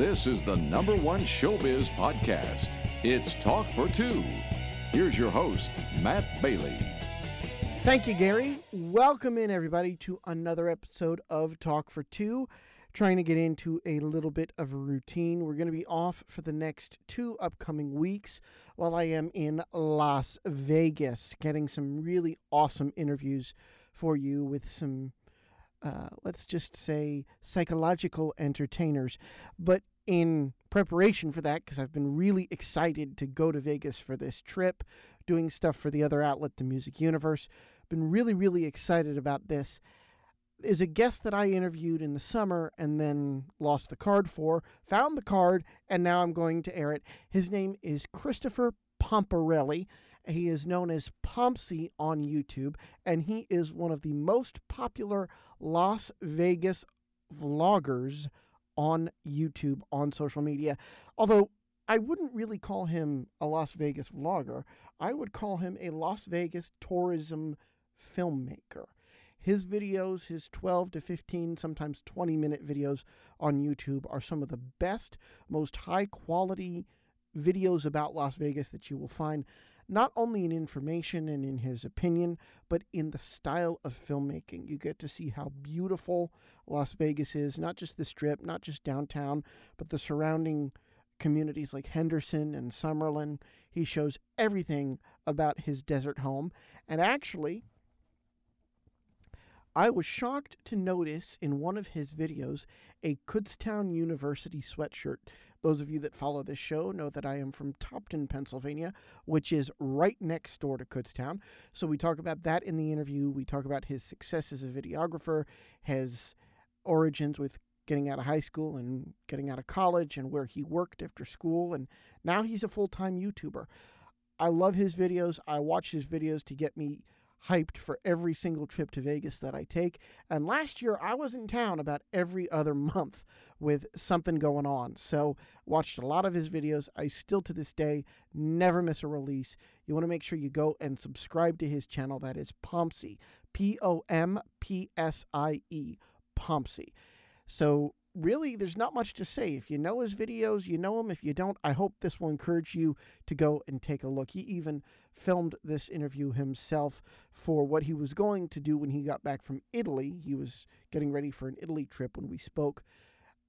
This is the number one showbiz podcast. It's Talk for Two. Here's your host, Matt Bailey. Thank you, Gary. Welcome in, everybody, to another episode of Talk for Two. Trying to get into a little bit of a routine. We're going to be off for the next two upcoming weeks while I am in Las Vegas, getting some really awesome interviews for you with some uh, let's just say, psychological entertainers. But in preparation for that, because I've been really excited to go to Vegas for this trip, doing stuff for the other outlet, the Music Universe, been really, really excited about this. Is a guest that I interviewed in the summer and then lost the card for, found the card, and now I'm going to air it. His name is Christopher Pomparelli. He is known as Pompsie on YouTube, and he is one of the most popular Las Vegas vloggers on YouTube, on social media. Although I wouldn't really call him a Las Vegas vlogger, I would call him a Las Vegas tourism filmmaker. His videos, his 12 to 15, sometimes 20 minute videos on YouTube, are some of the best, most high quality videos about Las Vegas that you will find not only in information and in his opinion, but in the style of filmmaking. You get to see how beautiful Las Vegas is, not just the strip, not just downtown, but the surrounding communities like Henderson and Summerlin. He shows everything about his desert home. And actually, I was shocked to notice in one of his videos a Kutztown University sweatshirt. Those of you that follow this show know that I am from Topton, Pennsylvania, which is right next door to Kutztown. So we talk about that in the interview. We talk about his success as a videographer, his origins with getting out of high school and getting out of college, and where he worked after school. And now he's a full time YouTuber. I love his videos. I watch his videos to get me hyped for every single trip to Vegas that I take. And last year, I was in town about every other month with something going on. So, watched a lot of his videos. I still to this day never miss a release. You want to make sure you go and subscribe to his channel. That is Pompsie, P O M P S I E, Pompsie. So, really, there's not much to say. If you know his videos, you know him. If you don't, I hope this will encourage you to go and take a look. He even filmed this interview himself for what he was going to do when he got back from Italy. He was getting ready for an Italy trip when we spoke.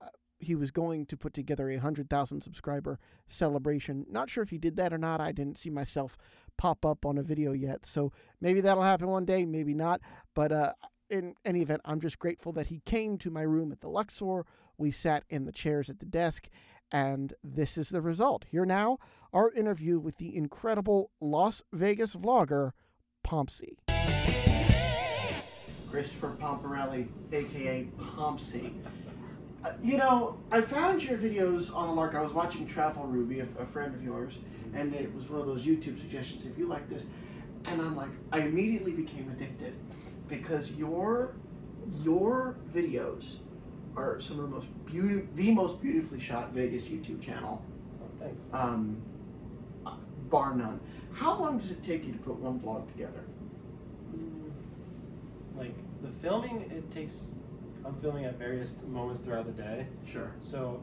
Uh, he was going to put together a 100,000 subscriber celebration. Not sure if he did that or not. I didn't see myself pop up on a video yet. So maybe that'll happen one day, maybe not. But uh, in any event, I'm just grateful that he came to my room at the Luxor. We sat in the chairs at the desk, and this is the result. Here now, our interview with the incredible Las Vegas vlogger, Pompsie. Christopher Pomparelli, aka Pompsie. Uh, you know, I found your videos on a lark. I was watching Travel Ruby, a, a friend of yours, and it was one of those YouTube suggestions. If you like this, and I'm like, I immediately became addicted because your your videos are some of the most beautiful, the most beautifully shot Vegas YouTube channel. Oh, thanks. Um, bar none. How long does it take you to put one vlog together? Like the filming, it takes. I'm filming at various moments throughout the day. Sure. So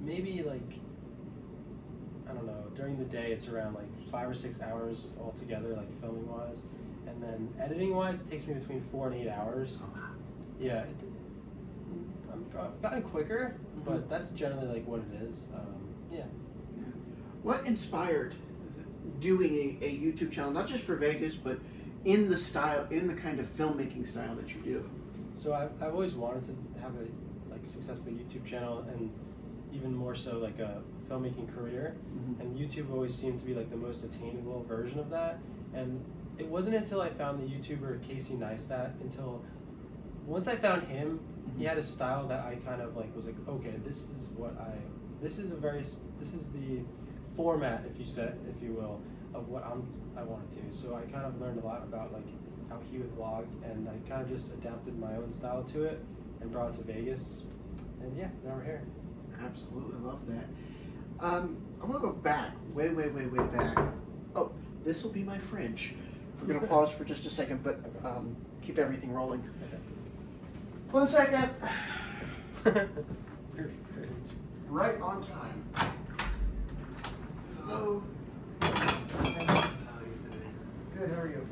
maybe like I don't know. During the day, it's around like five or six hours altogether, like filming wise and then editing wise, it takes me between four and eight hours. Yeah, it, I'm, I've gotten quicker, mm-hmm. but that's generally like what it is. Um, yeah. What inspired doing a, a YouTube channel, not just for Vegas, but in the style, in the kind of filmmaking style that you do? So I've, I've always wanted to have a like successful YouTube channel and even more so like a filmmaking career. Mm-hmm. And YouTube always seemed to be like the most attainable version of that. And it wasn't until I found the YouTuber Casey Neistat until once I found him, he had a style that I kind of like was like, okay, this is what I this is a very this is the format, if you said, if you will, of what I'm I want to do. So I kind of learned a lot about like how he would vlog, and I kind of just adapted my own style to it and brought it to Vegas, and yeah, now we're here. Absolutely love that. Um, I want to go back, way, way, way, way back. Oh, this will be my fridge. We're going to pause for just a second, but um, keep everything rolling. One second. right on time. Hello. Good. How are you?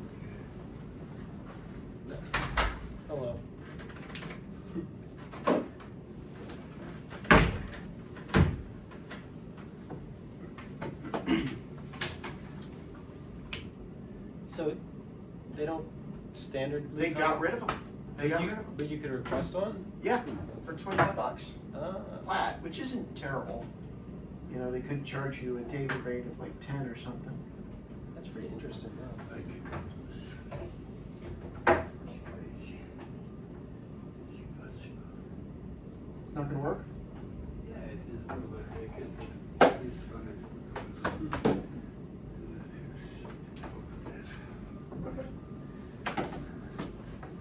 Hello. so they don't standard. They got rid of them. They got you, rid of them. But you could request one. Yeah, for twenty-five bucks Ah. flat, which isn't terrible. You know, they could charge you a daily rate of like ten or something. That's pretty interesting. Yeah. It's not gonna work. Yeah, it is good, but I can this one is good.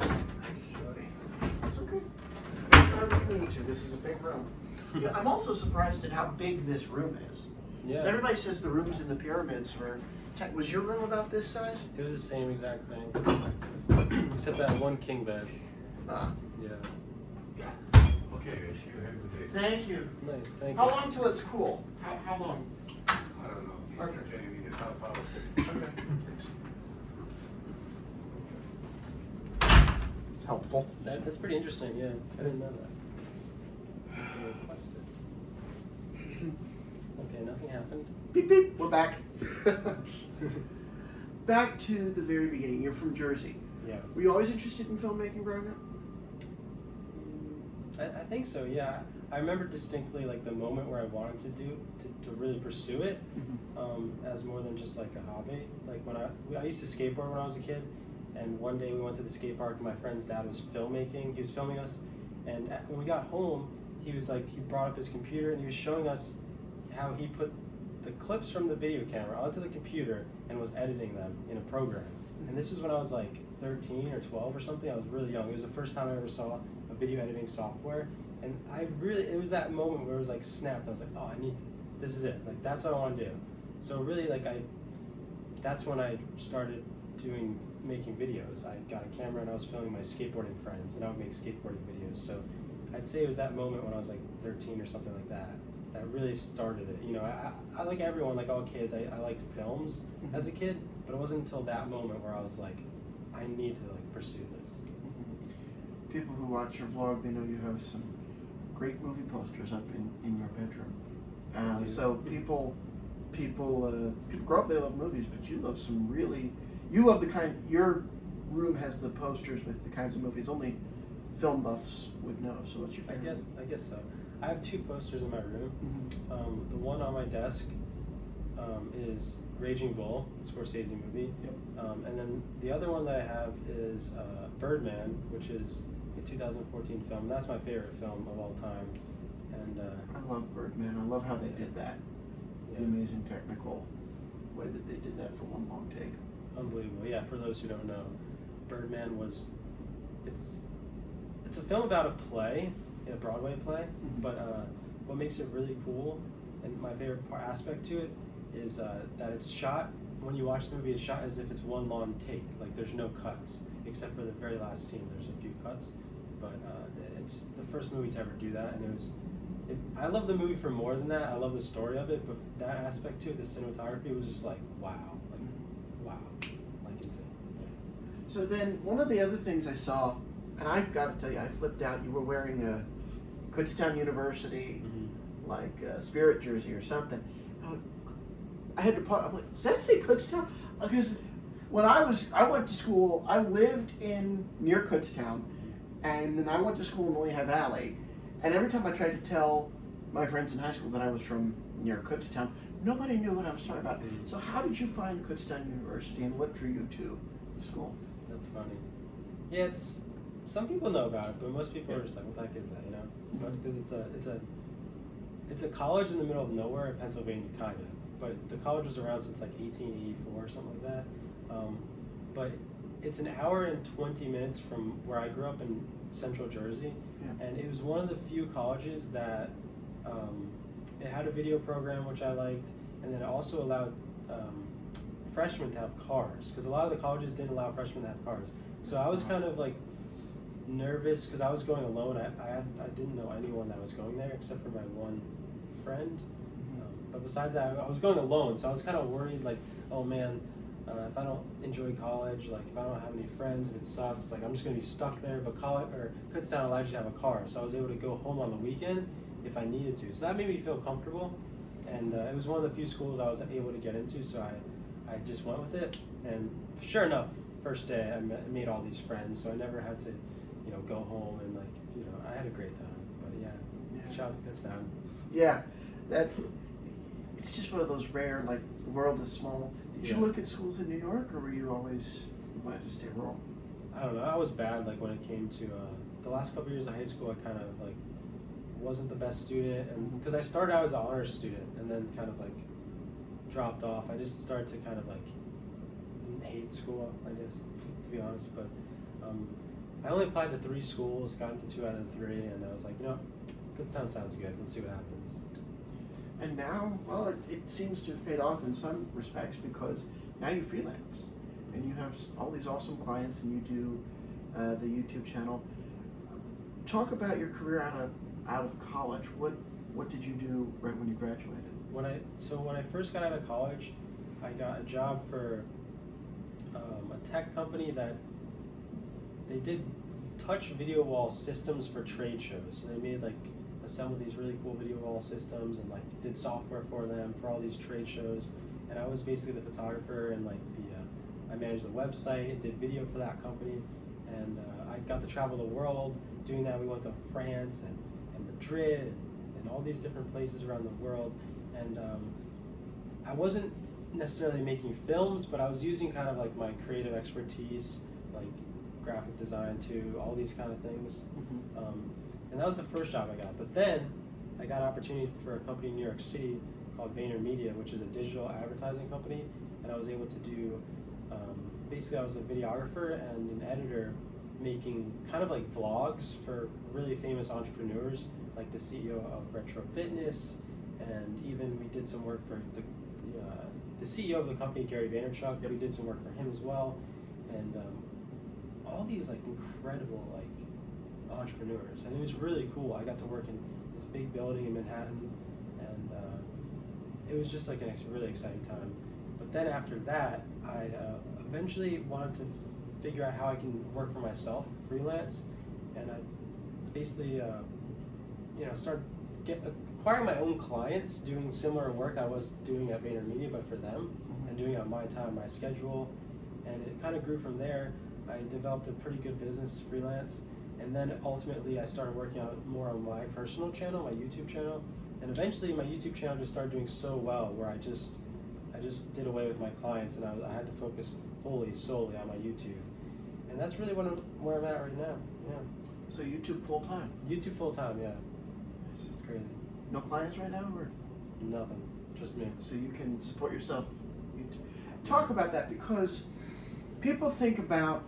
I'm sorry. It's okay. Whatever you need to. This is a big room. Yeah, I'm also surprised at how big this room is. Yeah. 'Cause everybody says the rooms in the pyramids were. Was your room about this size? It was the same exact thing, except that one king bed. Ah, Yeah. Yeah. Okay, guys, you have a good day. thank you. Nice. Thank How you. How long till it's cool? How, how long? I don't know. maybe Okay. 20 minutes, half. Okay, thanks. It's helpful. That, that's pretty interesting. Yeah, I didn't know that. You can request it. Okay, nothing happened. Beep beep. We're back. back to the very beginning. You're from Jersey. Yeah. Were you always interested in filmmaking growing up? I, I think so. Yeah. I remember distinctly like the moment where I wanted to do to, to really pursue it um, as more than just like a hobby. Like when I I used to skateboard when I was a kid, and one day we went to the skate park and my friend's dad was filmmaking. He was filming us, and at, when we got home, he was like he brought up his computer and he was showing us how he put the clips from the video camera onto the computer and was editing them in a program. And this was when I was like 13 or 12 or something. I was really young. It was the first time I ever saw a video editing software. And I really, it was that moment where it was like snapped. I was like, oh, I need to, this is it. Like, that's what I want to do. So really, like, I, that's when I started doing, making videos. I got a camera and I was filming my skateboarding friends and I would make skateboarding videos. So I'd say it was that moment when I was like 13 or something like that that really started it. You know, I, I, like everyone, like all kids, I, I liked films as a kid, but it wasn't until that moment where I was like, I need to like pursue this. People who watch your vlog, they know you have some great movie posters up in, in your bedroom. Uh, so people, people, uh, people grow up. They love movies, but you love some really. You love the kind. Your room has the posters with the kinds of movies only film buffs would know. So what's your favorite? I guess, I guess so. I have two posters in my room. Mhm. Um, the one on my desk um, is Raging Bull, Scorsese movie. Yep. Um, and then the other one that I have is uh, Birdman, which is a 2014 film. That's my favorite film of all time. And uh, I love Birdman. I love how they did that. yeah, The amazing technical way that they did that for one long take. unbelievable. Yeah, for those who don't know, Birdman was it's it's a film about a play, a Broadway play. Mhm. But uh, what makes it really cool, and my favorite part, aspect to it, is uh, that it's shot. When you watch the movie, it's shot as if it's one long take. Like there's no cuts, except for the very last scene. There's a few cuts, but uh, it's the first movie to ever do that, and it was. It, I love the movie for more than that. I love the story of it, but that aspect to it, the cinematography, was just like wow, like wow, like insane. So then, one of the other things I saw, and I got to tell you, I flipped out. You were wearing a Kutztown University Mm-hmm. like uh, spirit jersey or something. I had to put. I'm like, does that say Kutztown? Because when I was, I went to school. I lived in near Kutztown, and then I went to school in Lehigh Valley. And every time I tried to tell my friends in high school that I was from near Kutztown, nobody knew what I was talking about. Mhm. So how did you find Kutztown University, and what drew you to the school? That's funny. Yeah, it's some people know about it, but most people are just like, "What the heck is that?" You know, because it's a it's a it's a college in the middle of nowhere in Pennsylvania, kind of. But the college was around since like 1884 or something like that. Um, but it's an hour and 20 minutes from where I grew up in Central Jersey, Yeah. and it was one of the few colleges that um, it had a video program which I liked, and then it also allowed um, freshmen to have cars because a lot of the colleges didn't allow freshmen to have cars. So I was kind of like nervous because I was going alone. I, I, had, I didn't know anyone that was going there except for my one friend. Mhm. Um, but besides that, I was going alone, so I was kind of worried, like, oh man, uh, if I don't enjoy college, like if I don't have any friends, if it sucks, like I'm just gonna be stuck there. But college or Kutztown allowed you to have a car, so I was able to go home on the weekend if I needed to. So that made me feel comfortable, and uh, it was one of the few schools I was able to get into. So I, I just went with it, and sure enough, first day I met, made all these friends. So I never had to, you know, go home and like you know I had a great time. But yeah, Yeah. shout out to Kutztown. Yeah, that it's just one of those rare like the world is small. Did you look at schools in New York, or were you always wanted to stay rural? I don't know. I was bad like when it came to uh, the last couple years of high school. I kind of like wasn't the best student, and because I started out as an honors student and then kind of like dropped off. I just started to kind of like hate school, I guess, to be honest. But um, I only applied to three schools, got into two out of the three, and I was like, you know, Kutztown sounds good. Let's see what happens. And now, well, it, it seems to have paid off in some respects because now you freelance and you have all these awesome clients and you do uh, the YouTube channel. Talk about your career out of out of college. What what did you do right when you graduated? when I so when I first got out of college, I got a job for um, a tech company that they did touch video wall systems for trade shows. So they made like assembled these really cool video wall systems and like did software for them for all these trade shows. And I was basically the photographer and like the uh, I managed the website and did video for that company. And uh, I got to travel the world doing that. We went to France and, and Madrid and, and all these different places around the world and um, I wasn't necessarily making films, but I was using kind of like my creative expertise, like graphic design to all these kind of things. Mm-hmm. Um, and that was the first job I got. But then I got an opportunity for a company in New York City called VaynerMedia, which is a digital advertising company, and I was able to do. Um, basically, I was a videographer and an editor, making kind of like vlogs for really famous entrepreneurs, like the CEO of Retro Fitness, and even we did some work for the the, uh, the CEO of the company, Gary Vaynerchuk. But we did some work for him as well, and um, all these like incredible like entrepreneurs, and it was really cool. I got to work in this big building in Manhattan, and uh, it was just like an ex- really exciting time. But then after that, I uh, eventually wanted to f- figure out how I can work for myself, freelance, and I basically, uh, you know, start get acquiring my own clients, doing similar work I was doing at VaynerMedia, but for them, and doing it on my time, my schedule, and it kind of grew from there. I developed a pretty good business freelance, and then ultimately I started working out more on my personal channel, my YouTube channel, and eventually my YouTube channel just started doing so well where I just I just did away with my clients and I, I had to focus fully solely on my YouTube, and that's really what I'm, where I'm at right now. Yeah, So YouTube full time. YouTube full time. Yeah, it's crazy. No clients right now, or Nothing, just me. so you can support yourself. Talk about that because people think about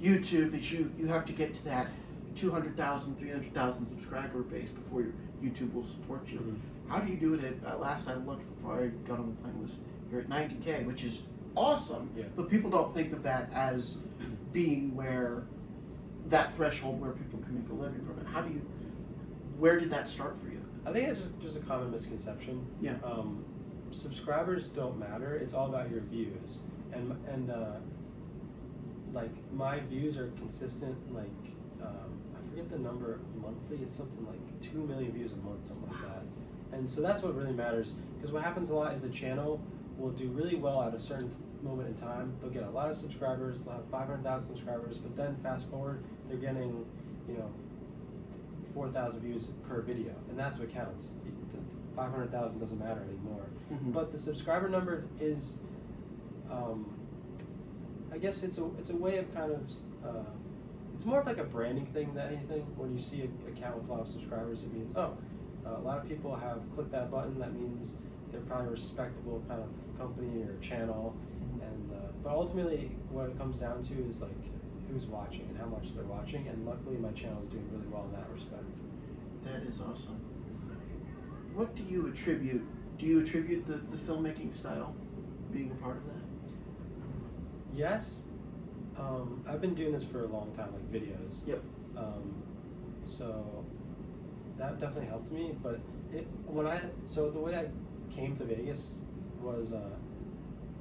YouTube that you you have to get to that 200,000, 300,000 subscriber base before your YouTube will support you. Mhm. How do you do it? At uh, last I looked before I got on the plane was you're at 90k, which is awesome. Yeah. But people don't think of that as being where that threshold where people can make a living from it. How do you? Where did that start for you? I think it's just, just a common misconception. Yeah. Um, subscribers don't matter. It's all about your views, and and uh, like my views are consistent. Like um, I forget the number monthly. It's something like two million views a month, something like that. And so that's what really matters. Because what happens a lot is a channel will do really well at a certain moment in time. They'll get a lot of subscribers. They'll have five hundred thousand subscribers. But then fast forward, they're getting, you know, four thousand views per video, and that's what counts. The, the five hundred thousand doesn't matter anymore. Mhm. But the subscriber number is, um, I guess it's a it's a way of kind of, uh, it's more of like a branding thing than anything. When you see a account with a lot of subscribers, it means oh, uh, a lot of people have clicked that button. That means they're probably a respectable kind of company or channel. And uh, but ultimately, what it comes down to is like who's watching and how much they're watching. And luckily, my channel is doing really well in that respect. That is awesome. What do you attribute? Do you attribute the, the filmmaking style being a part of that? Yes, um, I've been doing this for a long time, like videos. Yep. Um, so that definitely helped me. But it, when I so the way I came to Vegas was uh,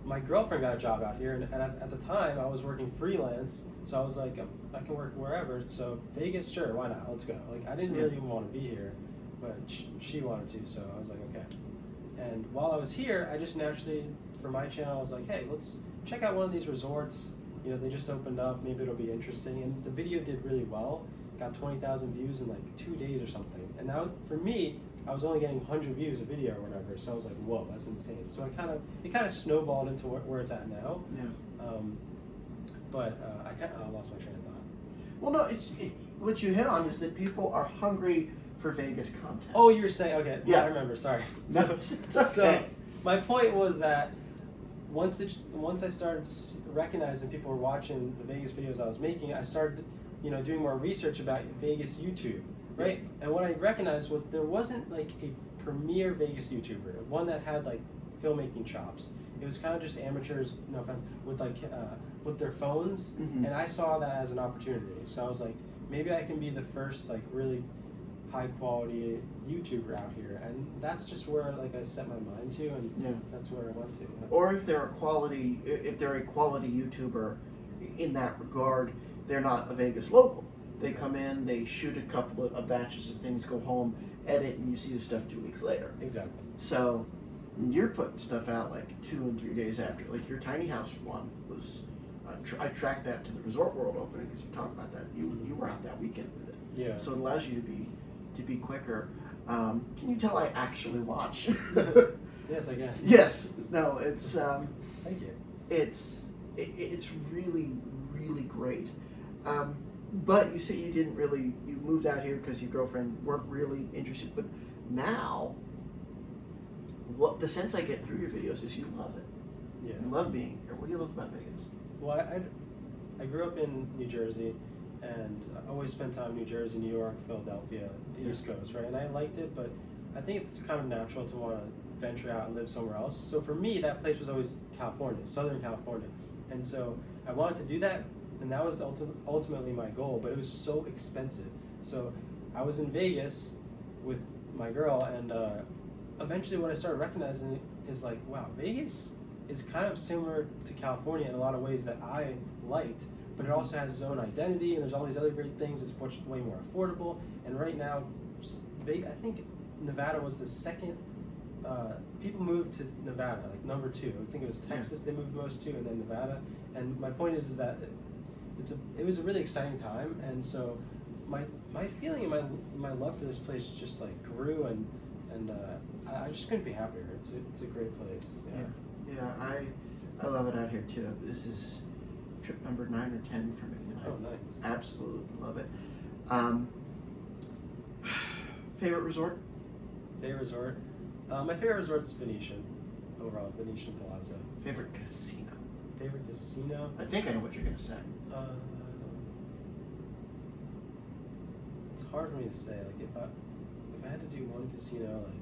my girlfriend got a job out here, and, and at, at the time I was working freelance, so I was like, um, I can work wherever. So Vegas, sure, why not? Let's go. Like I didn't really even want to be here, but sh- she wanted to, so I was like, okay. And while I was here, I just naturally, for my channel, I was like, hey, let's check out one of these resorts. You know, they just opened up. Maybe it'll be interesting. And the video did really well. Got twenty thousand views in like two days or something. And now, for me, I was only getting hundred views a video or whatever. So I was like, whoa, that's insane. So I kind of it kind of snowballed into where, it's at now. Yeah. Um, but uh, I kind of lost my train of thought. Well, no, it's it, what you hit on is that people are hungry for Vegas content. Oh, you're saying okay. Yeah. I remember. Sorry. no, So- okay. So my point was that once the once I started recognizing people were watching the Vegas videos I was making, I started you know doing more research about Vegas YouTube, right? And what I recognized was there wasn't like a premier Vegas YouTuber, one that had like filmmaking chops. It was kind of just amateurs, no offense, with like uh, with their phones, Mhm. and I saw that as an opportunity. So I was like, maybe I can be the first like really high quality YouTuber out here, and that's just where like I set my mind to, and Yeah. that's where I went to. or if they're a quality if they're a quality YouTuber in that regard, they're not a Vegas local. They come in, they shoot a couple of, batches of things, go home, edit, and you see the stuff two weeks later. Exactly. So you're putting stuff out like two and three days after. Like your tiny house one was, uh, tr- I tracked that to the Resort World opening because you talked about that. You you were out that weekend with it, Yeah. so it allows you to be to be quicker. Um, can you tell I actually watch? yes, I can. yes. No. It's. Um, Thank you. it's it, it's really really great um, but you say you didn't really you moved out here because your girlfriend weren't really interested but now what the sense i get through your videos is you love it Yeah. you love being here what do you love about vegas Well, I, I, I grew up in New Jersey, and I always spent time in New Jersey, New York, Philadelphia, the Yeah. East Coast, right? And I liked it, but I think it's kind of natural to want to venture out and live somewhere else. So for me, that place was always California, Southern California, and so I wanted to do that, and that was ulti- ultimately my goal. But it was so expensive. So I was in Vegas with my girl, and uh, eventually, what I started recognizing is like, wow, Vegas is kind of similar to California in a lot of ways that I liked, but it also has its own identity, and there's all these other great things. It's much way more affordable, and right now, I think Nevada was the second. Uh, people moved to Nevada, like number two. I think it was Yeah. Texas they moved most to, and then Nevada. And my point is, is that it's a it was a really exciting time, and so my my feeling and my my love for this place just like grew, and and uh, I, I just couldn't be happier. It's a, it's a great place. Yeah. yeah i i love it out here too this is trip number nine or ten for me and i Oh, nice. absolutely love it um, favorite resort Favorite resort. Uh, my favorite resort's Venetian. Overall, Venetian Palazzo. favorite casino Favorite casino. i think i know what you're going to say Uh, it's hard for me to say. Like if I if I had to do one casino, like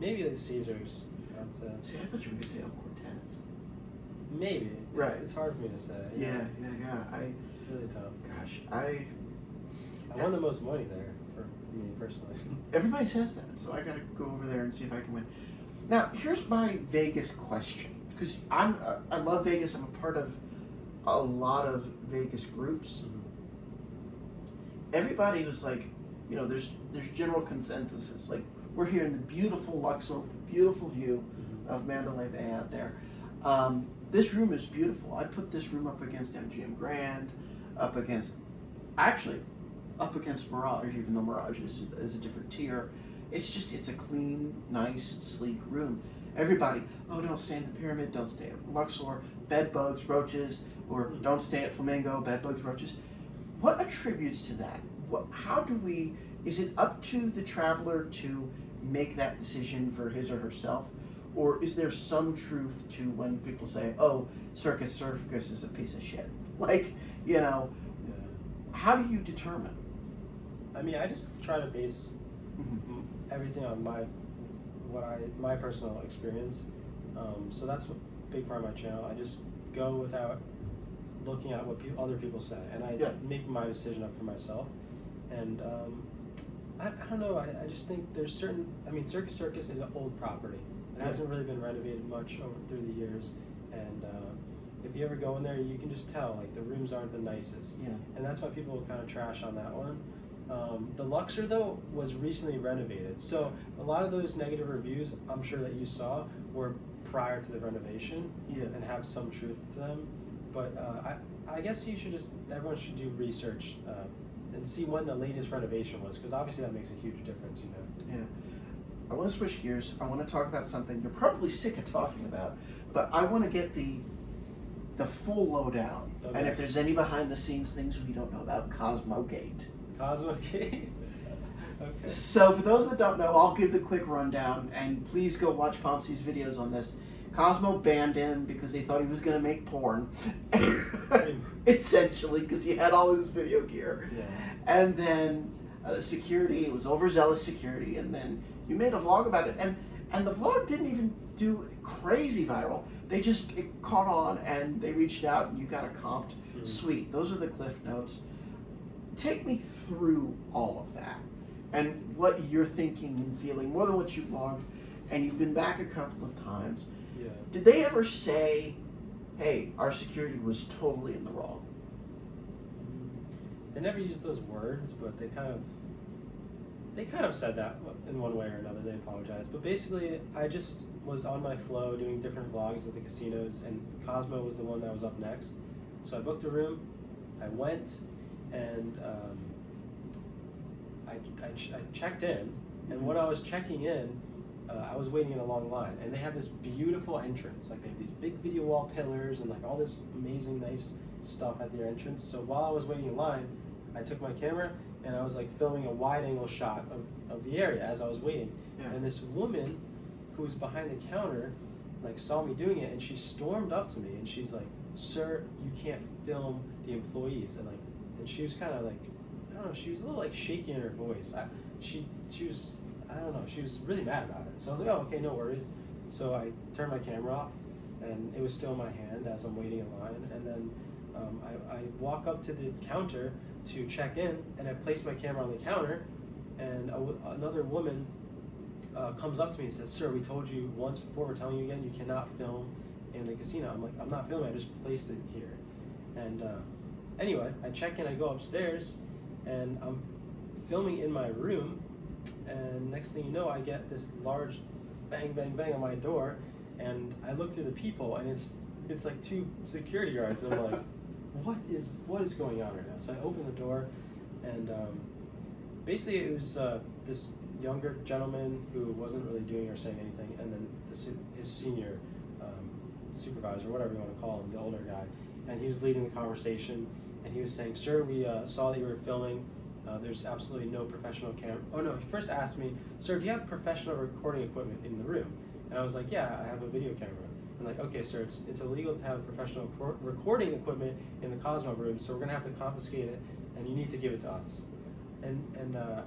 maybe like Caesar's. I'd say See, I thought you were to say El Cortez. Maybe. It's, Right. It's hard for me to say. Yeah, yeah, yeah. I, It's really tough. gosh, I. I won the most money there for me personally. Everybody says that, so I got to go over there and see if I can win. Now, here's my Vegas question, because I'm uh, I love Vegas. I'm a part of a lot of Vegas groups. Everybody was like, you know, there's there's general consensus. Like we're here in the beautiful Luxor, with a beautiful view of Mandalay Bay out there. Um, this room is beautiful. I put this room up against MGM Grand, up against, actually, up against Mirage, even though Mirage is, is a different tier. It's just, it's a clean, nice, sleek room. Everybody, oh, don't stay in the pyramid, don't stay at Luxor, bed bugs, roaches, or don't stay at Flamingo, bed bugs, roaches. What attributes to that? What, how do we, is it up to the traveler to make that decision for his or herself? Or is there some truth to when people say, oh, Circus Circus is a piece of shit? Like, you know, Yeah. how do you determine? I mean, I just try to base Mhm. everything on my what I my personal experience. Um, so that's a big part of my channel. I just go without looking at what pe- other people say, and I Yeah. make my decision up for myself. And um, I, I don't know. I, I just think there's certain. I mean, Circus Circus is an old property. It hasn't really been renovated much over through the years, and uh, if you ever go in there, you can just tell like the rooms aren't the nicest, Yeah. and that's why people kind of trash on that one. Um, the Luxor though was recently renovated, so a lot of those negative reviews I'm sure that you saw were prior to the renovation Yeah. and have some truth to them. But uh, I, I guess you should just everyone should do research uh, and see when the latest renovation was, because obviously that makes a huge difference, you know. Yeah. I want to switch gears. I want to talk about something you're probably sick of talking about, but I want to get the the full lowdown. And if there's any behind the scenes things we don't know about Cosmogate. Cosmo Gate. okay. So for those that don't know, I'll give the quick rundown and please go watch Pompsie's videos on this. Cosmo banned him because they thought he was going to make porn. Essentially, because he had all his video gear. Yeah. and then uh, security it was overzealous security and then you made a vlog about it and and the vlog didn't even do crazy viral. They just it caught on and they reached out and you got a comped Mhm. sweet. Those are the cliff notes. Take me through all of that and what you're thinking and feeling more than what you've vlogged and you've been back a couple of times. Yeah. did they ever say hey our security was totally in the wrong They never used those words, but they kind of they kind of said that in one way or another. They apologized, but basically, I just was on my flow doing different vlogs at the casinos, and Cosmo was the one that was up next. So I booked a room. I went, and um, I, I, ch- I checked in, and when I was checking in, uh, I was waiting in a long line, and they have this beautiful entrance. Like they have these big video wall pillars and like all this amazing, nice stuff at their entrance. So while I was waiting in line, I took my camera and I was like filming a wide angle shot of, of the area as I was waiting. Yeah. And this woman who was behind the counter like saw me doing it and she stormed up to me and she's like, Sir, you can't film the employees and like and she was kinda like I don't know, she was a little like shaky in her voice. I, she she was I don't know, she was really mad about it. So I was like, Oh, okay, no worries. So I turned my camera off and it was still in my hand as I'm waiting in line and then um, I, I walk up to the counter to check in, and I place my camera on the counter, and a another woman uh, comes up to me and says, "Sir, we told you once before. We're telling you again. You cannot film in the casino." I'm like, "I'm not filming. I just placed it here." And uh, anyway, I check in. I go upstairs, and I'm filming in my room, and next thing you know, I get this large bang, bang, bang on my door, and I look through the people, and it's it's like two security guards, and I'm like, what is what is going on right now? So I opened the door, and um, basically it was uh, this younger gentleman who wasn't really doing or saying anything, and then the, his senior um, supervisor, whatever you want to call him, the older guy, and he was leading the conversation, and he was saying, "Sir, we uh, saw that you were filming." Uh, there's absolutely no professional camera. Oh no! He first asked me, "Sir, do you have professional recording equipment in the room?" And I was like, "Yeah, I have a video camera." And like, okay, sir, it's, it's illegal to have professional cor- recording equipment in the Cosmo room, so we're gonna have to confiscate it, and you need to give it to us. And and uh,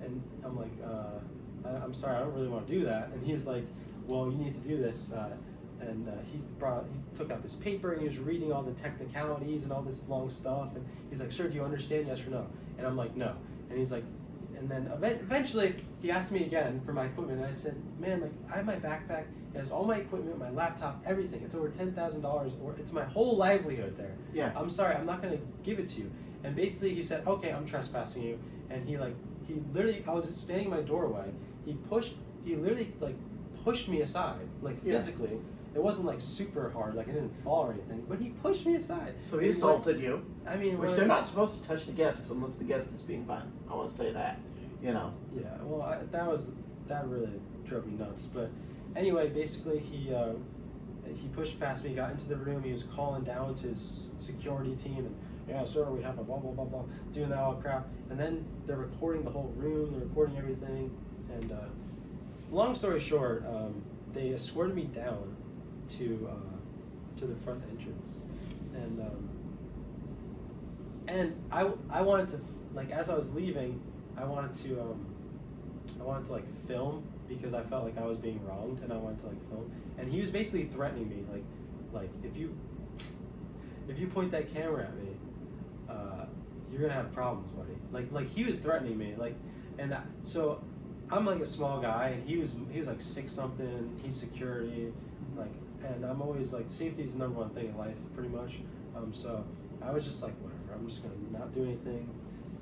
and I'm like, uh, I, I'm sorry, I don't really want to do that. And he's like, well, you need to do this. Uh, and uh, he brought he took out this paper and he was reading all the technicalities and all this long stuff. And he's like, sir, do you understand? Yes or no? And I'm like, no. And he's like, and then eventually he asked me again for my equipment, and I said, man, like I have my backpack. It has all my equipment, my laptop, everything. It's over ten thousand dollars, or it's my whole livelihood there. Yeah. I'm sorry, I'm not gonna give it to you. And basically, he said, okay, I'm trespassing you. And he like, he literally, I was standing in my doorway. He pushed, he literally like pushed me aside, like Yeah. It wasn't like super hard, like I didn't fall or anything, but he pushed me aside. So he assaulted you, I mean, which they're not supposed to touch the guests unless the guest is being fine. I want to say that, you know. Yeah, well, I, that was that really drove me nuts. But anyway, basically, he uh, he pushed past me, got into the room. He was calling down to his security team, and yeah, sir, we have a blah blah blah blah, doing that all crap. And then they're recording the whole room, they're recording everything. And uh, long story short, um, they escorted me down to uh, to the front entrance, and. Um, and I, I wanted to like as I was leaving, I wanted to um, I wanted to like film because I felt like I was being wronged and I wanted to like film. And he was basically threatening me like like if you if you point that camera at me, uh, you're gonna have problems, buddy. Like like he was threatening me, like, and I, so I'm like a small guy, and he was he was like six something. He's security, like, and I'm always like safety is the number one thing in life, pretty much. Um, so I was just like, whatever. I'm just gonna not do anything,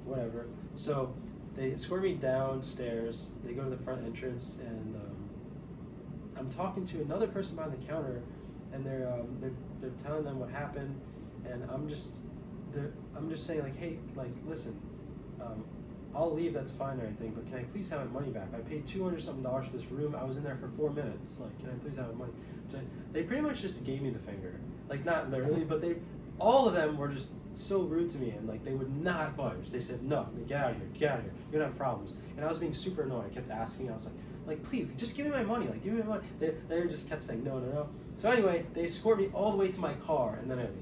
whatever. So they escort me downstairs. They go to the front entrance, and um, I'm talking to another person behind the counter, and they're um, they're they're telling them what happened, and I'm just they're, I'm just saying like, hey, like listen, um, I'll leave. That's fine or anything, but can I please have my money back? I paid two hundred something dollars for this room. I was in there for four minutes. Like, can I please have my money? They pretty much just gave me the finger, like not literally, but they all of them were just so rude to me and like they would not budge. They said, No, get out of here, get out of here. You're gonna have problems. And I was being super annoyed. I kept asking, I was like, like please just give me my money, like give me my money. They, they just kept saying no, no, no. So anyway, they escort me all the way to my car and then I leave.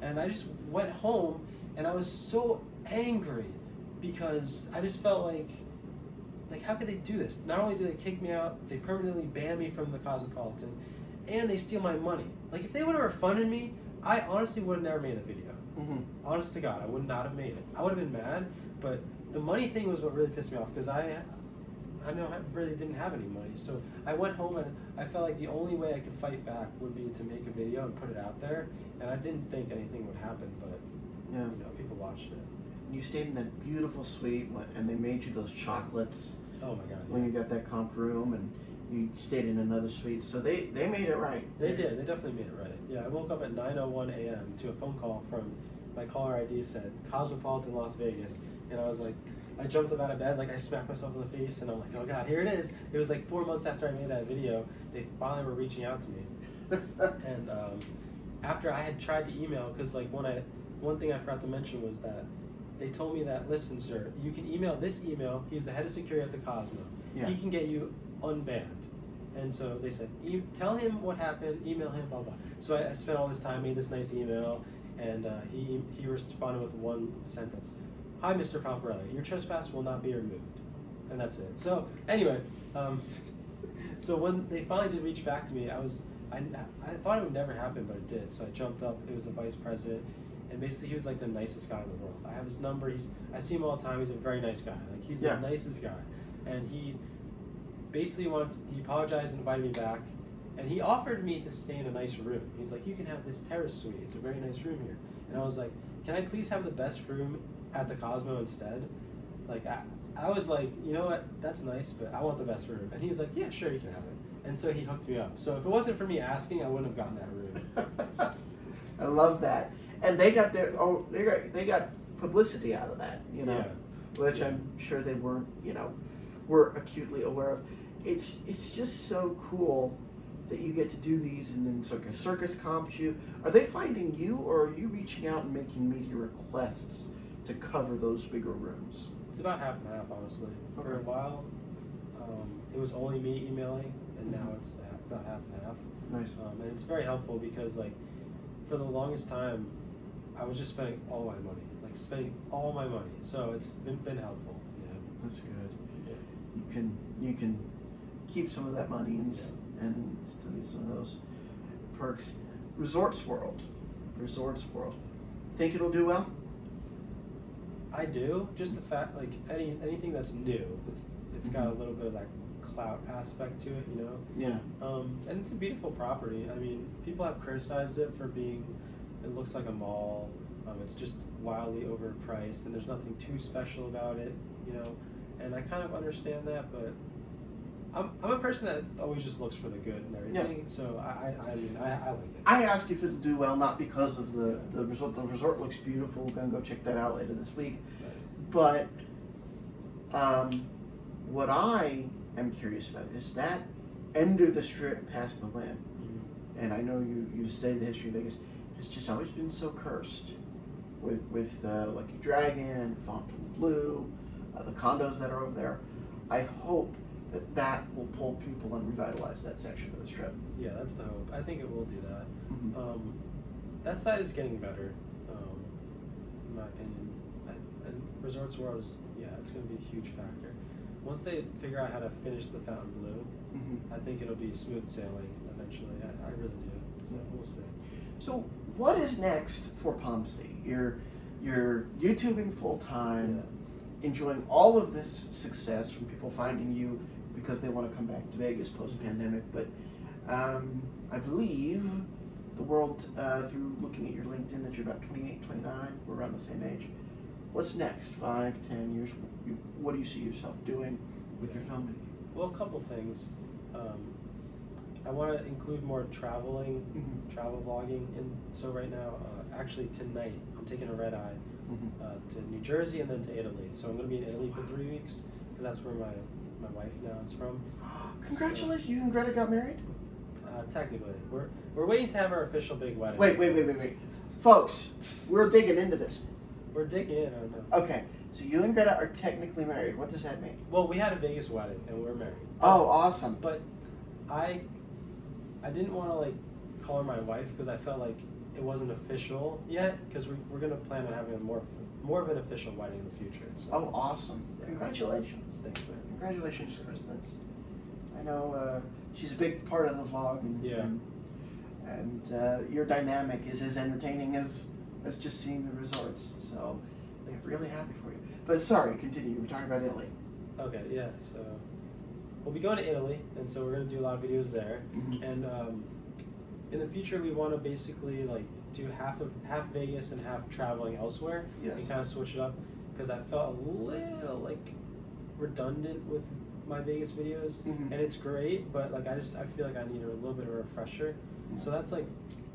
And I just went home and I was so angry because I just felt like like how could they do this? Not only do they kick me out, they permanently ban me from the Cosmopolitan, and they steal my money. Like if they would have refunded me, I honestly would have never made the video. Mm-hmm. Honest to God, I would not have made it. I would have been mad, but the money thing was what really pissed me off because I, I know I really didn't have any money. So I went home and I felt like the only way I could fight back would be to make a video and put it out there. And I didn't think anything would happen, but Yeah. you know, people watched it. You stayed in that beautiful suite, and they made you those chocolates Oh my God. when you got that comp room, and you stayed in another suite. So they they made it right. They did. They definitely made it right. Yeah, I woke up at 9:01 a.m. to a phone call from my caller ID said Cosmopolitan Las Vegas, and I was like, I jumped up out of bed, like I smacked myself in the face, and I'm like, oh god, here it is. It was like four months after I made that video, they finally were reaching out to me, and um, after I had tried to email, because like one I one thing I forgot to mention was that they told me that listen, sir, you can email this email. He's the head of security at the Cosmo. Yeah. He can get you unbanned. And so they said, e- tell him what happened, email him, blah blah. So I, I spent all this time, made this nice email, and uh, he he responded with one sentence: "Hi, Mr. Pomparelli, your trespass will not be removed," and that's it. So anyway, um, so when they finally did reach back to me, I was I, I thought it would never happen, but it did. So I jumped up. It was the vice president, and basically he was like the nicest guy in the world. I have his number. He's I see him all the time. He's a very nice guy. Like he's Yeah. the nicest guy, and he basically wanted he apologized and invited me back, and he offered me to stay in a nice room. He's like, you can have this terrace suite. It's a very nice room here. And I was like, can I please have the best room at the Cosmo instead? Like I, I was like, you know what? That's nice, but I want the best room. And he was like, yeah, sure, you can have it. And so he hooked me up. So if it wasn't for me asking, I wouldn't have gotten that room. I love that, and they got their oh they got they got publicity out of that, you know, Yeah. which Yeah. I'm sure they weren't you know were acutely aware of. It's it's just so cool that you get to do these, and then Circus Circus comps you. Are they finding you, or are you reaching out and making media requests to cover those bigger rooms? It's about half and half, honestly. For a while, um, it was only me emailing, and now Mhm. it's about half and half. Nice. Um, and it's very helpful because, like, for the longest time, I was just spending all my money, like spending all my money. So it's been been helpful. Yeah. That's good. Yeah. You can you can keep some of that money and s and still get some of those perks. Resorts World, Resorts World. Think it'll do well? I do. Just the fact, like any anything that's new, it's it's got a little bit of that clout aspect to it, you know. Yeah. Um, and it's a beautiful property. I mean, people have criticized it for being, it looks like a mall. Um, it's just wildly overpriced, and there's nothing too special about it, you know. And I kind of understand that, but I'm, I'm a person that always just looks for the good and everything. So I, I, I mean, I, I like it. I asked if it'll do well, not because of the the resort. The resort looks beautiful. We're gonna go check that out later this week. But um, what I am curious about is that end of the strip past the Wynn. Mhm. and I know you you studied the history of Vegas, has just always been so cursed with with uh, Lucky Dragon, Fontainebleau, uh, the condos that are over there. I hope that that will pull people and revitalize that section of the strip. Yeah, that's the hope. I think it will do that. Mhm. Um, that side is getting better, um, in my opinion. I, and Resorts World is, yeah, it's going to be a huge factor. Once they figure out how to finish the Fontainebleau, Mhm. I think it'll be smooth sailing eventually. I, I really do. So we'll see. So, what is next for Pompsie? You're you're YouTubing full time, enjoying all of this success from people finding you because they want to come back to Vegas post pandemic. But um, I believe the world, uh, through looking at your LinkedIn, that you're about 28, 29, we're around the same age. What's next? Five, ten years? What do you see yourself doing with your filmmaking? Well, a couple things. Um, I want to include more traveling, Mhm. travel vlogging, and so right now, uh, actually tonight, I'm taking a red eye Mhm. uh, to New Jersey and then to Italy. So I'm going to be in Italy for three weeks because that's where my my wife now is from. Congratulations, you and Greta got married? Uh, technically, we're we're waiting to have our official big wedding. Wait, wait, wait, wait, wait. Folks, we're digging into this. We're digging in. I don't know. Okay, so you and Greta are technically married. What does that mean? Well, we had a Vegas wedding and we're married. Oh, awesome. But I I didn't want to like call her my wife because I felt like it wasn't official yet because we, we're gonna plan on having a more more of an official wedding in the future. So. Oh, awesome. Congratulations. Thanks, man. Congratulations, Chris. That's, I know uh, she's a big part of the vlog. And, Yeah. And, and uh, your dynamic is as entertaining as, as just seeing the resorts. So, Thanks. really happy for you. But sorry, continue. You were talking about Italy. Okay, yeah. So we'll be going to Italy, and so we're gonna do a lot of videos there. Mhm. And um, in the future, we want to basically like do half of half Vegas and half traveling elsewhere, Yes. and kind of switch it up because I felt a little like redundant with my Vegas videos, Mhm. and it's great, but like I just I feel like I need a little bit of a refresher. Yeah. So that's like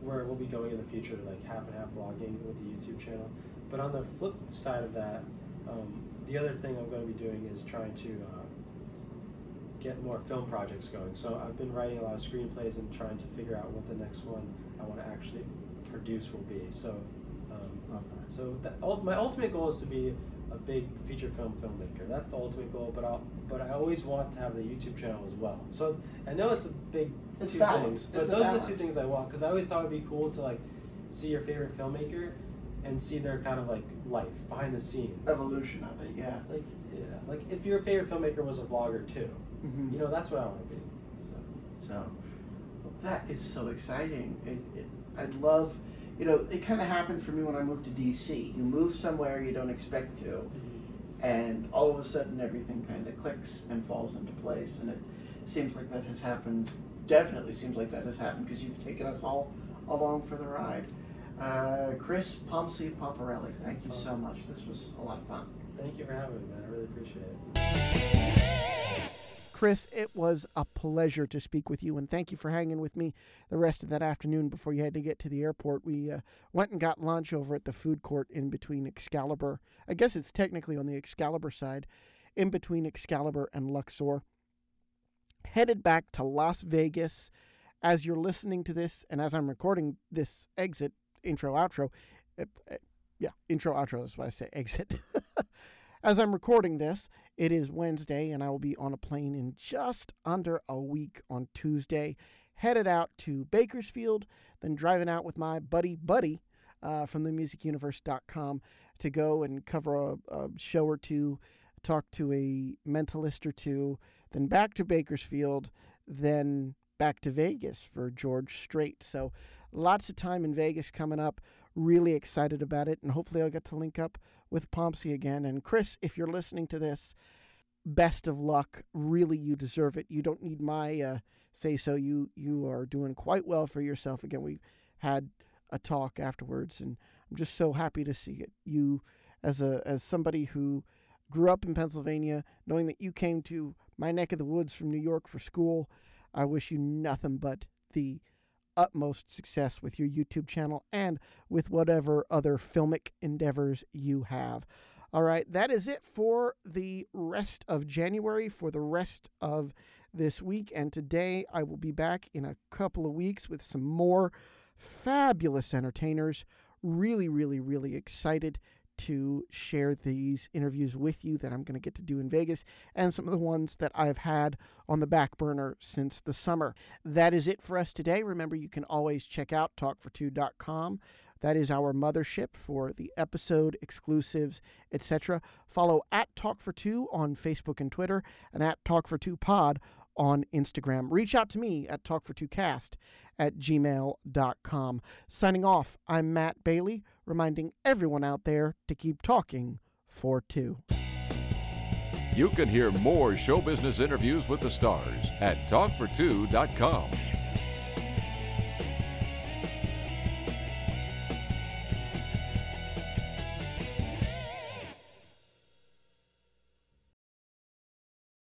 where we'll be going in the future, like half and half vlogging with the YouTube channel. But on the flip side of that, um, the other thing I'm going to be doing is trying to uh, get more film projects going. So I've been writing a lot of screenplays and trying to figure out what the next one I want to actually produce will be. So, um, Love that. so that my ultimate goal is to be a big feature film filmmaker. That's the ultimate goal. But I'll but I always want to have the YouTube channel as well. So I know it's a big It's two balance. things, but It's those are the two things I want because I always thought it'd be cool to like see your favorite filmmaker and see their kind of like life behind the scenes. Evolution of it, yeah. Like yeah, like if your favorite filmmaker was a vlogger too, Mhm. you know that's what I want to be. So So, well, that is so exciting. It, it, I love, you know, it kind of happened for me when I moved to DC. You move somewhere you don't expect to, and all of a sudden everything kind of clicks and falls into place. And it seems like that has happened, definitely seems like that has happened because you've taken us all along for the ride. Uh, Chris Pompsie Pomparelli, thank you so much. This was a lot of fun. thank you for having me, man. I really appreciate it. Chris, it was a pleasure to speak with you, and thank you for hanging with me the rest of that afternoon before you had to get to the airport. We uh, went and got lunch over at the food court in between Excalibur. I guess it's technically on the Excalibur side, in between Excalibur and Luxor. Headed back to Las Vegas. As you're listening to this, and as I'm recording this exit, intro, outro, uh, uh, yeah, intro, outro, that's why I say exit. As I'm recording this, it is Wednesday, and I will be on a plane in just under a week on Tuesday, headed out to Bakersfield, then driving out with my buddy Buddy uh, from themusicuniverse.com to go and cover a, a show or two, talk to a mentalist or two, then back to Bakersfield, then back to Vegas for George Strait. So lots of time in Vegas coming up. Really excited about it, and hopefully I'll get to link up with Pompsie again. And Chris, if you're listening to this, best of luck. Really, you deserve it. You don't need my uh, say so. You you are doing quite well for yourself. Again, we had a talk afterwards, and I'm just so happy to see it. You, as a as somebody who grew up in Pennsylvania, knowing that you came to my neck of the woods from New York for school, I wish you nothing but the utmost success with your YouTube channel and with whatever other filmic endeavors you have. All right, that is it for the rest of January, for the rest of this week. And today I will be back in a couple of weeks with some more fabulous entertainers. Really, really, really excited to share these interviews with you that I'm going to get to do in Vegas and some of the ones that I've had on the back burner since the summer. That is it for us today. Remember, you can always check out talkfor2.com. That is our mothership for the episode exclusives, etc. Follow at Talk for Two on Facebook and Twitter, and at Talk for Two Pod on Instagram. Reach out to me at talkfor2cast at gmail.com. Signing off, I'm Matt Bailey, reminding everyone out there to keep talking for two. You can hear more show business interviews with the stars at talkfor2.com.